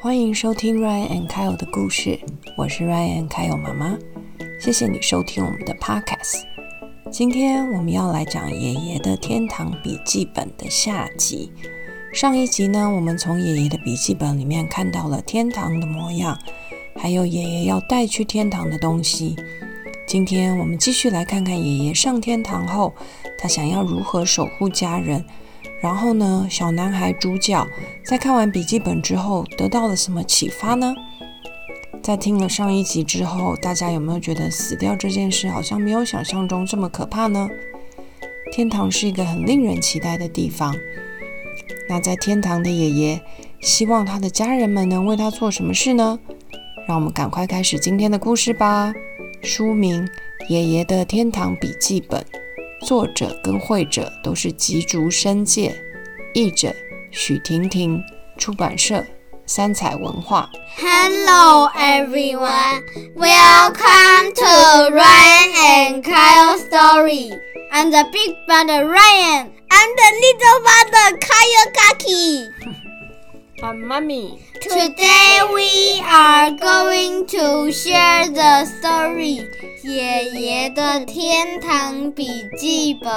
欢迎收听 Ryan and Kyle 的故事，我是 Ryan and Kyle 妈妈。谢谢你收听我们的 Podcast。今天我们要来讲爷爷的天堂笔记本的下集。上一集呢，我们从爷爷的笔记本里面看到了天堂的模样，还有爷爷要带去天堂的东西。今天我们继续来看看爷爷上天堂后，他想要如何守护家人。然后呢，小男孩主角在看完笔记本之后得到了什么启发呢？在听了上一集之后，大家有没有觉得死掉这件事好像没有想象中这么可怕呢？天堂是一个很令人期待的地方。那在天堂的爷爷希望他的家人们能为他做什么事呢？让我们赶快开始今天的故事吧。书名《爷爷的天堂笔记本》，作者跟绘者都是吉竹伸介，译者许婷婷，出版社三彩文化。Hello everyone, welcome to Ryan and Kyle story. I'm the big brother Ryan. I'm the little brother Kyle Kaki. 啊，妈咪，Today we are going to share the story 爷爷的天堂笔记本。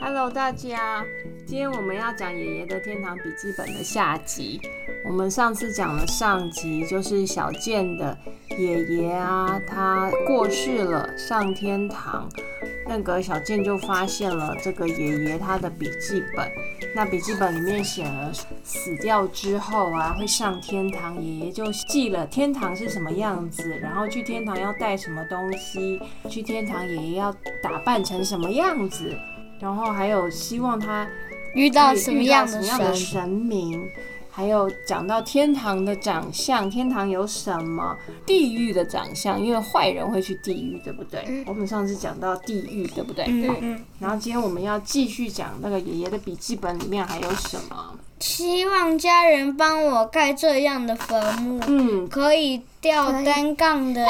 Hello，大家，今天我们要讲爷爷的天堂笔记本的下集。我们上次讲了上集，就是小健的爷爷啊，他过世了，上天堂。那个小健就发现了这个爷爷他的笔记本，那笔记本里面写了死掉之后啊会上天堂，爷爷就记了天堂是什么样子，然后去天堂要带什么东西，去天堂爷爷要打扮成什么样子，然后还有希望他遇到什么样的什么样的？神明，还有讲到天堂的长相，天堂有什么，地狱的长相，因为坏人会去地狱，对不对？我们上次讲到地狱，对不对？嗯嗯，然后今天我们要继续讲那个爷爷的笔记本里面还有什么？希望家人帮我盖这样的坟墓。嗯，可以吊单杠的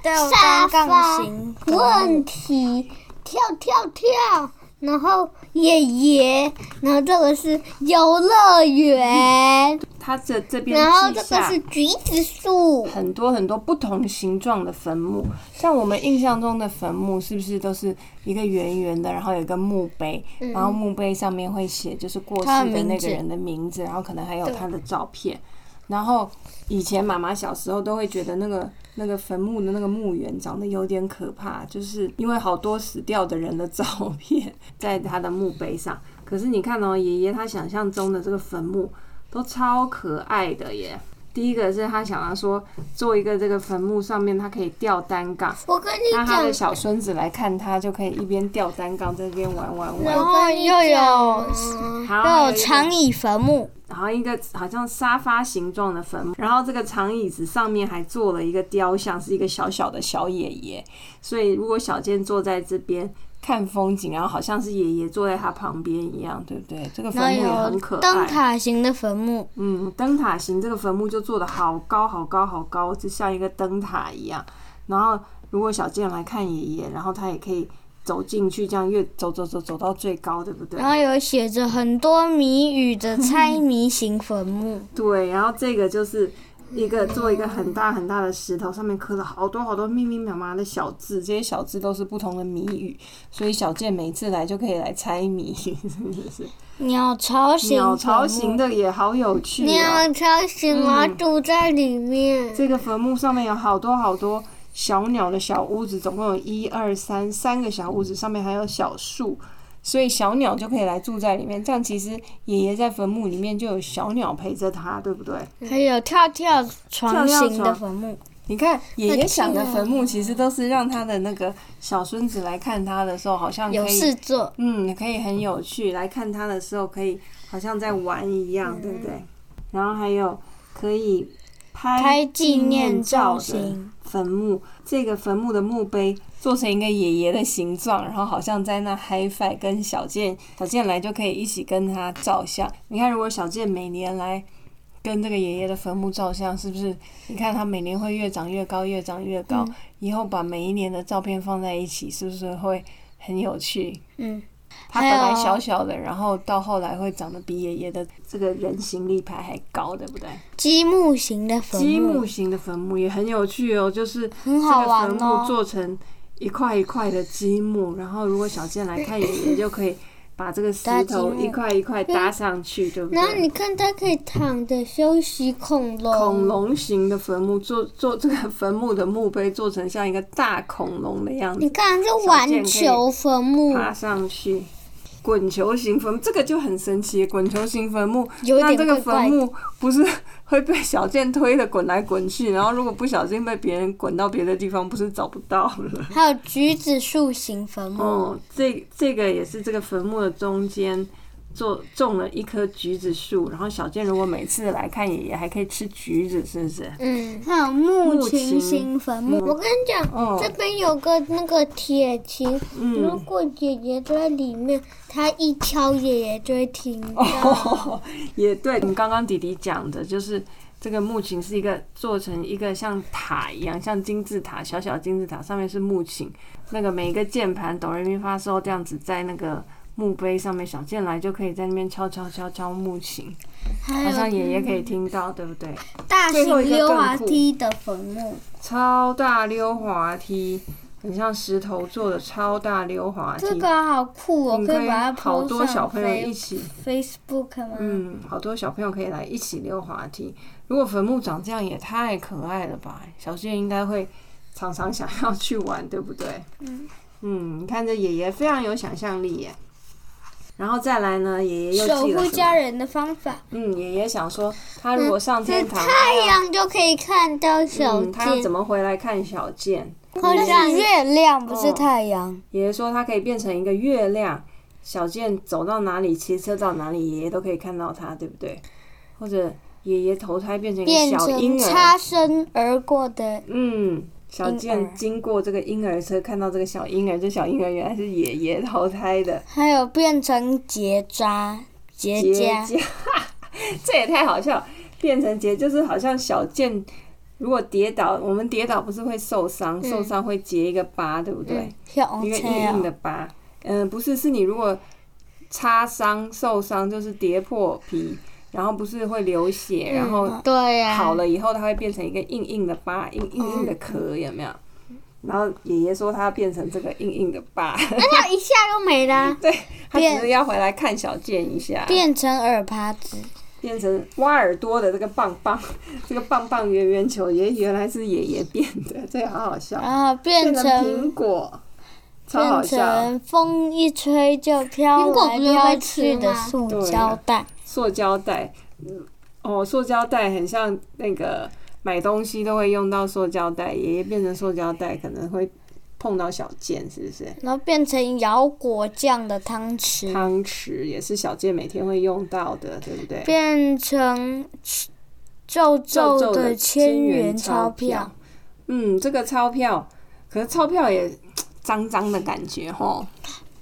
吊单杠发型问题，跳跳跳，然后爷爷，然后这个是游乐园，它这这边然后这个是橘子树，很多很多不同形状的坟墓，像我们印象中的坟墓是不是都是一个圆圆的，然后有一个墓碑，然后墓碑上面会写就是过世的那个人的名字，然后可能还有他的照片。然后以前妈妈小时候都会觉得那个那个坟墓的那个墓园长得有点可怕，就是因为好多死掉的人的照片在他的墓碑上。可是你看哦，爷爷他想象中的这个坟墓都超可爱的耶。第一个是他想要说做一个这个坟墓上面，他可以吊单杠，我跟你那他的讲，小孙子来看他，就可以一边吊单杠在这边玩玩玩。然后又有好，还又有一个长椅坟墓，然后一个好像沙发形状的坟墓，然后这个长椅子上面还做了一个雕像，是一个小小的小爷爷。所以如果小健坐在这边看风景，然后好像是爷爷坐在他旁边一样，对不对？这个坟墓也很可灯。塔型的坟墓，嗯，灯塔型这个坟墓就做的好高好高好高，就像一个灯塔一样。然后如果小健来看爷爷，然后他也可以走进去，这样越走走走走到最高，对不对？然后有写着很多谜语的猜谜型坟墓。对，然后这个就是一个做一个很大很大的石头，上面刻了好多好多密密麻麻的小字，这些小字都是不同的谜语，所以小健每次来就可以来猜谜，真的是鸟巢型鸟巢，型的也好有趣哦。鸟巢型我住在里面，这个坟墓上面有好多好多小鸟的小屋子，总共有一二三三个小屋子，上面还有小树，所以小鸟就可以来住在里面。这样其实爷爷在坟墓里面就有小鸟陪着他，对不对？还有跳跳床型的坟墓。你看爷爷想的坟墓，其实都是让他的那个小孙子来看他的时候，好像可有事以，做，嗯，可以很有趣。来看他的时候，可以好像在玩一样，对不对？然后还有可以拍拍纪念照的，坟墓，这个坟墓的墓碑做成一个爷爷的形状，然后好像在那嗨翻，跟小健小健来就可以一起跟他照相。你看，如果小健每年来跟这个爷爷的坟墓照相，是不是？你看他每年会越长越高，越长越高。以后把每一年的照片放在一起，是不是会很有趣？嗯，他本来小小的，然后到后来会长得比爷爷的这个人形立牌还高，对不对？积木型的坟墓积木型的坟墓也很有趣哦，就是很好这个玩哦坟墓做成一块一块的积木，然后如果小健来看爷爷，就可以把这个石头一块一块搭上去，对不对？然后你看，它可以躺着休息恐龙。恐龙型的坟墓做做这个坟墓的墓碑做成像一个大恐龙的样子，你看，这玩球坟墓，爬上去。滚球形坟墓这个就很神奇，滚球形坟墓，那这个坟墓不是会被小剑推的滚来滚去，然后如果不小心被别人滚到别的地方，不是找不到了。还有橘子树形坟墓。哦，这这个也是这个坟墓的中间做种了一棵橘子树，然后小健如果每次来看爷爷，还可以吃橘子，是不是？嗯，还有木琴新坟我跟你讲，哦这边有个那个铁琴，如嗯，果爷爷都在里面，他一敲爷爷就会听到。哦，也对，你刚刚弟弟讲的就是。这个木琴是一个做成一个像塔一样，像金字塔，小小金字塔上面是木琴，那个每一个键盘哆来咪发嗦这样子在那个墓碑上面，小健来就可以在那边敲敲敲敲木琴，好像爷爷可以听到，对不对？大型溜滑梯的坟墓。超大溜滑梯，很像石头做的超大溜滑梯。这个好酷哦，你可以把它好多小朋友一起，Facebook 吗？嗯，好多小朋友可以来一起溜滑梯。如果坟墓长这样也太可爱了吧！小健应该会常常想要去玩，对不对？嗯嗯，你看这爷爷非常有想象力耶。然后再来呢，爷爷又守护？家人的方法，嗯，爷爷想说，他如果上天堂，太阳就可以看到小嗯，他要怎，么回来看小健？好像月亮不是太阳。爷爷说他可以变成一个月亮，小健走到哪里，骑车到哪里，爷爷都可以看到他，对不对？或者爷爷投胎变成一变个小婴儿，成擦身而过的，嗯，小健经过这个婴儿车，看到这个小婴儿，这小婴儿原来是爷爷 投胎的还有变成结扎、结结痂。痂，这也太好笑了，变成结就是好像小健。如果跌倒，我们跌倒不是会受伤，受伤会结一个疤，对不对？嗯，一个硬硬的哦，疤。嗯、不是，是你如果擦伤、受伤，就是跌破皮，然后不是会流血，然后对呀，好了以后，它会变成一个硬硬的疤，硬硬硬的壳，有没有？然后爷爷说他要变成这个硬硬的疤，那它一下就没啦，对他只是要回来看小健一下，变成耳耙子。变成挖耳朵的这个棒棒，这个棒棒圆圆球，也原来是爷爷变的，这个好好笑。然后变变成成苹果，超好变笑。成风一吹就飘来飘去的塑胶袋。塑胶袋，嗯，哦，塑胶袋很像那个买东西都会用到塑胶袋，爷爷变成塑胶袋可能会碰到小健，是不是？然后变成摇果酱的汤匙，汤匙也是小健每天会用到的，对不对？变成皱皱的千千元钞钞票。。嗯，这个钞票，可是钞票也 脏脏的感觉吼。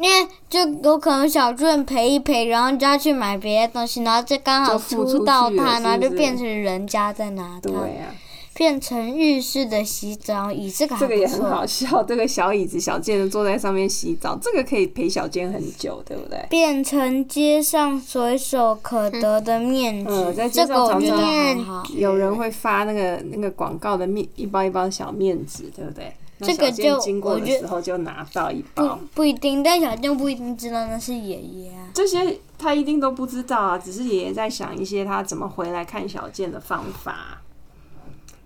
因为就有可能小俊陪一陪，然后就要去买别的东西，然后就刚好出出到去了它，是然后就变成人家在拿他，对呀、变成浴室的洗澡椅，这个这个也很好。笑。这个小椅子，小健坐在上面洗澡，这个可以陪小健很久，对不对？变成街上随手可得的面纸，嗯在街这上常个我觉得常很好。有人会发那个那个广告的面一包一包小面纸，对不对？那这个就经过的时候就拿到一不包，不一定，但小健不一定知道那是爷爷啊。这些他一定都不知道啊，只是爷爷在想一些他怎么回来看小健的方法。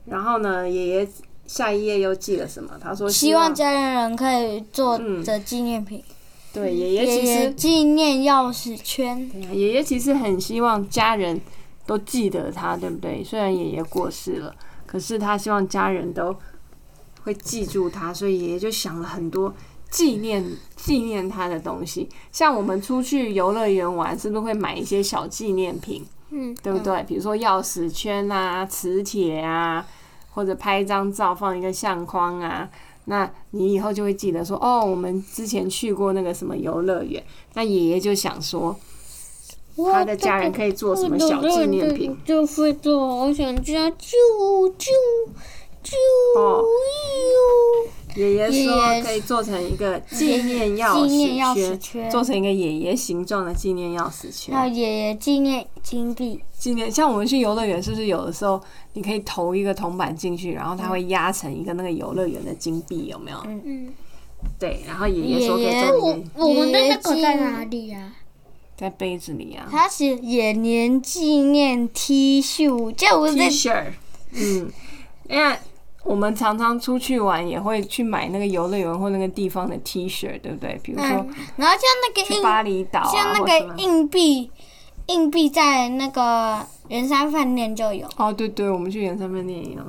然后呢，爷爷下一页又寄了什么？他说希望家人可以做嗯的纪念品，对爷爷其实纪念钥匙圈。爷爷其实很希望家人都记得他，对不对？虽然爷爷过世了，可是他希望家人都会记住他，所以爷爷就想了很多纪念纪念他的东西。像我们出去游乐园玩，是不是会买一些小纪念品？嗯，对不对？比如说钥匙圈啊、磁铁啊，或者拍一张照放一个相框啊。那你以后就会记得说，哦，我们之前去过那个什么游乐园。那爷爷就想说，他的家人可以做什么小纪念品？就会做，我想叫啾啾啾哦。啾。爷爷爷爷说可以做成一个纪念钥纪念钥匙匙圈。做成一个爷爷形状的纪念钥匙圈。要爷爷纪念金币，纪念像我们去游乐园，是不是有的时候你可以投一个铜板进去，然后它会压成一个那个游乐园的金币，有没有？嗯，对，然后爷爷说可以爷爷做成我们的那个在哪里呀、在杯子里啊。他是野年纪念 T 恤，这样我，T 在恤，嗯，因为我们常常出去玩也会去买那个游乐园或那个地方的 T 恤，对不对？比如说嗯，然后像那个巴厘岛啊，像那个硬币，硬币在那个圆山饭店就有。哦，对对，我们去圆山饭店也有。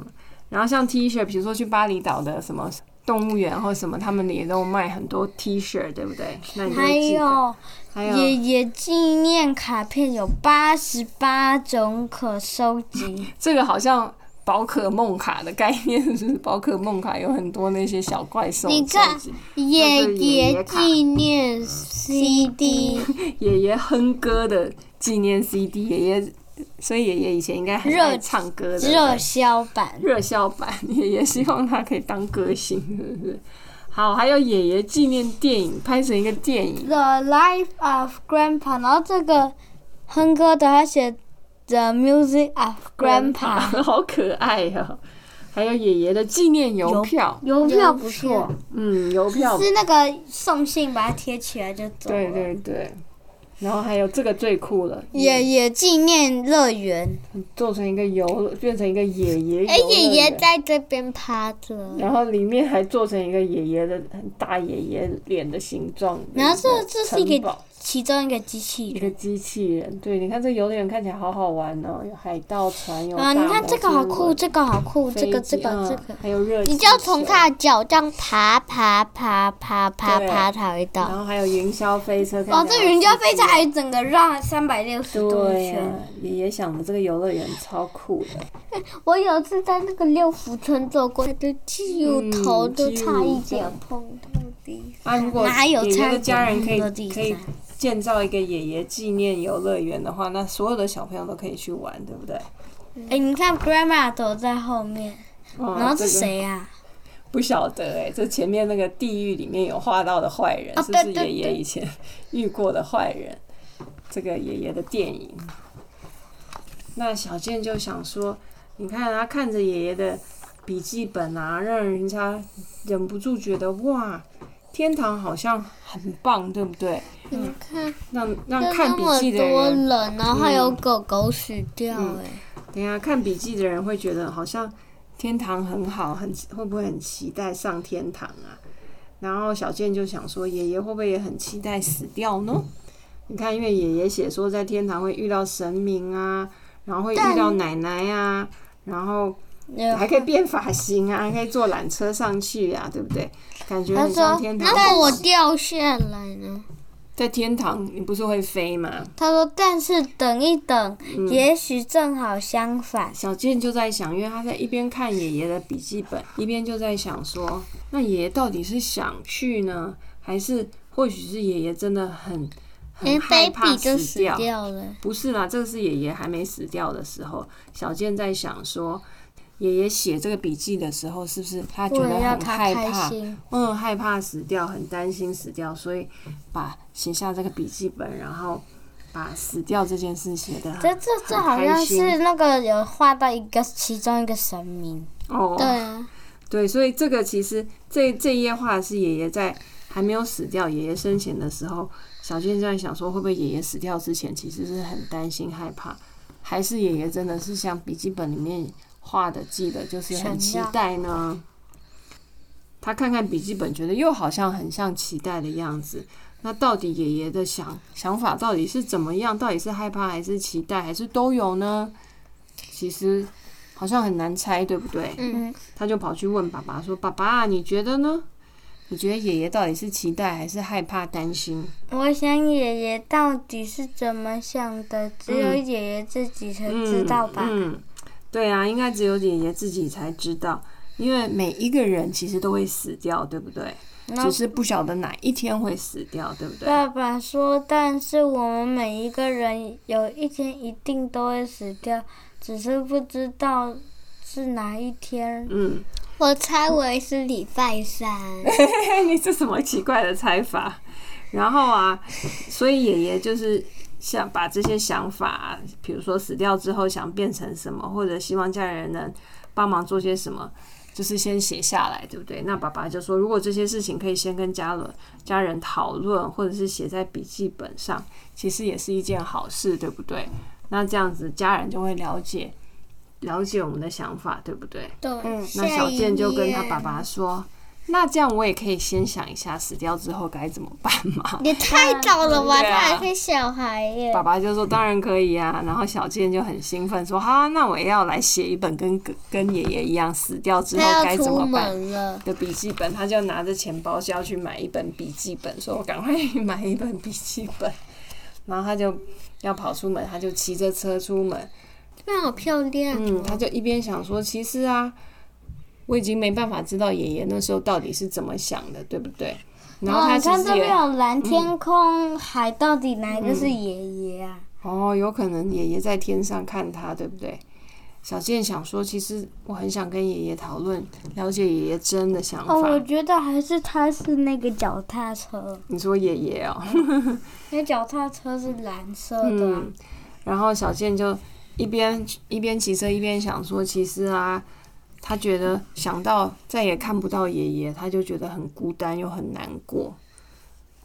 然后像 T 恤，比如说去巴厘岛的什么动物园或什么，他们也都卖很多 T 恤，对不对？那你还有还有爷爷纪念卡片有八十八种可收集，这个好像宝可梦卡的概念，是？宝可梦卡有很多那些小怪兽，你看收集爷爷纪念 CD，爷爷哼歌的纪念 CD，爷爷，所以爷爷以前应该很热爱唱歌的，热销版。热销版，爷爷希望他可以当歌星，是不是？好，还有爷爷纪念电影，拍成一个电影，The Life of Grandpa，然后这个哼歌的他写 The Music of Grandpa，好可爱哦。还有爷爷的纪念邮票，邮票不错，嗯，邮票，是那个送信把它贴起来就走了。对对对。然后还有这个最酷了，爷爷纪念乐园，做成一个游，变成一个爷爷。哎，爷爷。在这边趴着。然后里面还做成一个爷爷的很大爷爷脸的形状。然后这这是一个其中一个机器人。一个机器人，对，你看这游乐园看起来好好玩哦，有海盗船，有啊，你看这个好酷，这个好酷，这个这个这个，还有热气，你就要从他的脚这样爬爬爬爬爬爬才会到。然后还有云霄飞车，看哦，这云霄飞车还整个绕三百六十度对呀、圈。爷爷想的这个游乐园超酷的，我有次在那个六福村走过，的就头都差一点碰到地啊，如果哪有爷爷的家人可以可以上建造一个爷爷纪念游乐园的话，那所有的小朋友都可以去玩，对不对？哎、你看 grandma 走在后面，哦然后是这个谁呀、不晓得哎、这前面那个地狱里面有画到的坏人，哦是不是爷爷以前遇过的坏人？这个爷爷的电影。那小健就想说，你看他看着爷爷的笔记本啊，让人家忍不住觉得哇，天堂好像很棒，对不对？你看，让让看笔记的多人，人，然后还有狗狗死掉、嗯哎、等一下看笔记的人会觉得好像天堂很好，很会不会很期待上天堂啊？然后小健就想说，爷爷会不会也很期待死掉呢？你看，因为爷爷写说在天堂会遇到神明啊，然后会遇到奶奶啊，然后还可以变发型啊，还可以坐缆车上去啊，对不对？感觉他很像说天：“堂。那我掉下来呢在天堂，你不是会飞吗？？”他说：“但是等一等，嗯也许正好相反。小健就在想，因为他在一边看爷爷的笔记本，一边就在想说，那爷爷到底是想去呢，还是或许是爷爷真的很很害怕 baby 就死死掉？掉了。不是啦，这个是爷爷还没死掉的时候，小健在想说，爷爷写这个笔记的时候，是不是他觉得很害怕？嗯，害怕死掉，很担心死掉，所以把写下这个笔记本，然后把死掉这件事写的这这这好像是那个有画到一个其中一个神明。哦，对。啊，对，所以这个其实这这一页画的是爷爷在还没有死掉，爷爷生前的时候，小健在想说，会不会爷爷死掉之前其实是很担心害怕，还是爷爷真的是像笔记本里面画的记得，就是很期待呢？他看看笔记本，觉得又好像很像期待的样子。那到底爷爷的想想法到底是怎么样？到底是害怕还是期待，还是都有呢？其实好像很难猜，对不对？嗯，他就跑去问爸爸说：“爸爸，你觉得呢？你觉得爷爷到底是期待还是害怕、担心我想爷爷到底是怎么想的，只有嗯爷爷自己才知道吧。嗯？”嗯，对啊，应该只有爷爷自己才知道，因为每一个人其实都会死掉，对不对？只是不晓得哪一天会死掉，对不对？爸爸说，但是我们每一个人有一天一定都会死掉，只是不知道是哪一天。嗯，我猜为是礼拜三。你这什么奇怪的猜法？然后啊，所以爷爷就是想把这些想法，比如说死掉之后想变成什么，或者希望家人能帮忙做些什么，就是先写下来，对不对？那爸爸就说，如果这些事情可以先跟家人家人讨论，或者是写在笔记本上，其实也是一件好事，对不对？那这样子家人就会了解了解我们的想法，对不对？对，那小健就跟他爸爸说。那这样我也可以先想一下死掉之后该怎么办嘛？也太早了吧，他还是小孩耶。爸爸就说当然可以啊，然后小健就很兴奋说好，那我也要来写一本跟跟跟爷爷一样死掉之后该怎么办，的笔记本，他就拿着钱包就要去买一本笔记本，说我赶快去买一本笔记本，然后他就要跑出门，他就骑着车出门，这边好漂亮嗯，哦。他就一边想说，其实啊，我已经没办法知道爷爷那时候到底是怎么想的，对不对？然后他哦，其实也看这边有蓝天空、海，到底哪一个是爷爷啊？哦，有可能爷爷在天上看他，对不对？小健想说，其实我很想跟爷爷讨论，了解爷爷真的想法。哦，我觉得还是他是那个脚踏车，你说爷爷哦，那脚踏车是蓝色的啊。嗯，然后小健就一边一边骑车一边想说，其实啊，他觉得想到再也看不到爷爷，他就觉得很孤单又很难过。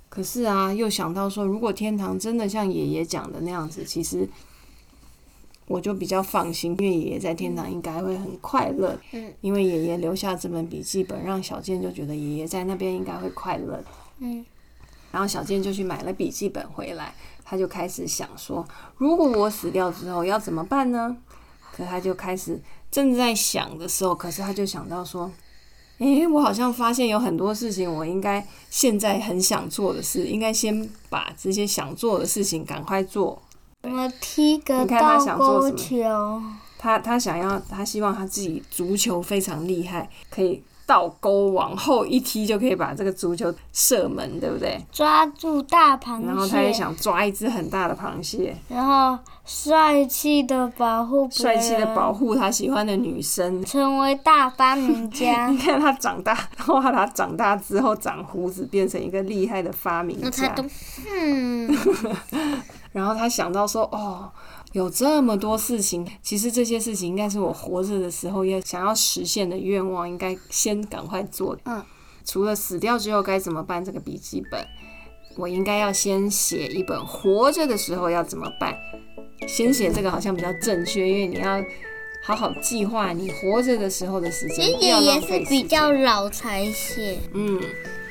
可是啊，又想到说，如果天堂真的像爷爷讲的那样子，其实我就比较放心，因为爷爷在天堂应该会很快乐。嗯，因为爷爷留下这本笔记本，让小健就觉得爷爷在那边应该会快乐。嗯，然后小健就去买了笔记本回来，他就开始想说，如果我死掉之后要怎么办呢？可他就开始正在想的时候，可是他就想到说，诶，我好像发现有很多事情，我应该现在很想做的事，应该先把这些想做的事情赶快做。我踢个倒钩球，他他想要，他希望他自己足球非常厉害，可以倒钩往后一踢就可以把这个足球射门，对不对？抓住大螃蟹，然后他也想抓一只很大的螃蟹，然后帅气的保护帅气的保护他喜欢的女生。成为大发明家 你。看他长大，哇，他长大之后长胡子，变成一个厉害的发明家。那他都嗯，然后他想到说，哦，有这么多事情，其实这些事情应该是我活着的时候要想要实现的愿望，应该先赶快做。嗯，除了死掉之后该怎么办这个笔记本，我应该要先写一本活着的时候要怎么办。先写这个好像比较正确，因为你要好好计划你活着的时候的时间，爷爷是比较老才写，嗯。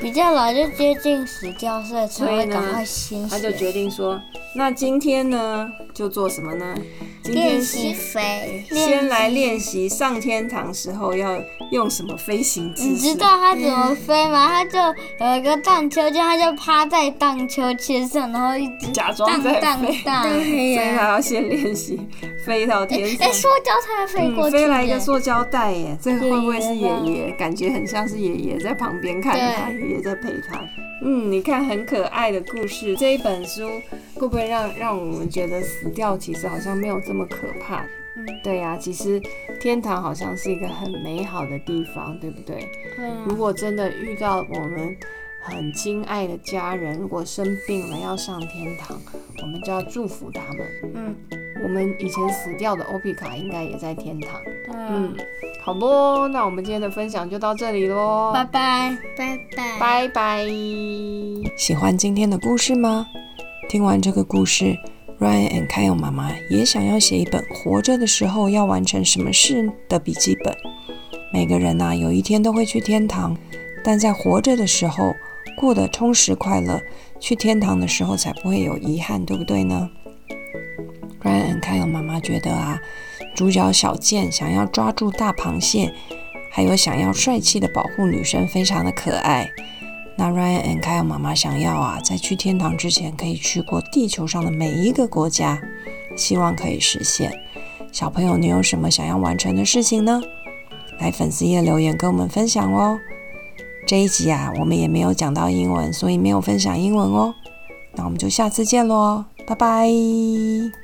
比较老就接近死掉，所以才会赶快先他就。决定说，那今天呢就做什么呢？今天练是习飞，先来练习上天堂时候要用什么飞行姿势。你知道他怎么飞吗？他就有一个荡秋千，他就趴在荡秋千上，然后一直假装在荡荡。所以。他要先练习飞到天上哎，。塑胶才飞过嗯，去飞来一个塑胶袋耶，这个会不会是爷爷爷爷？感觉很像是爷爷在旁边看他，对爷爷在陪他。嗯，你看很可爱的故事，这一本书会不会让让我们觉得死掉其实好像没有这么可怕？嗯，对呀、其实天堂好像是一个很美好的地方，对不对？如果真的遇到我们很亲爱的家人，如果生病了要上天堂，我们就要祝福他们。嗯，我们以前死掉的欧皮卡应该也在天堂。嗯，好不？那我们今天的分享就到这里喽，拜拜，拜拜，拜拜。喜欢今天的故事吗？听完这个故事，Ryan and Kyle 妈妈也想要写一本活着的时候要完成什么事的笔记本。每个人呐、有一天都会去天堂，但在活着的时候过得充实快乐，去天堂的时候才不会有遗憾，对不对呢？Ryan and Kyle 妈妈觉得啊，主角小健想要抓住大螃蟹，还有想要帅气的保护女生，非常的可爱。那 Ryan and Kyle 妈妈想要啊，在去天堂之前可以去过地球上的每一个国家，希望可以实现。小朋友，你有什么想要完成的事情呢？来粉丝页留言跟我们分享哦。这一集啊，我们也没有讲到英文，所以没有分享英文哦。那我们就下次见喽，拜拜。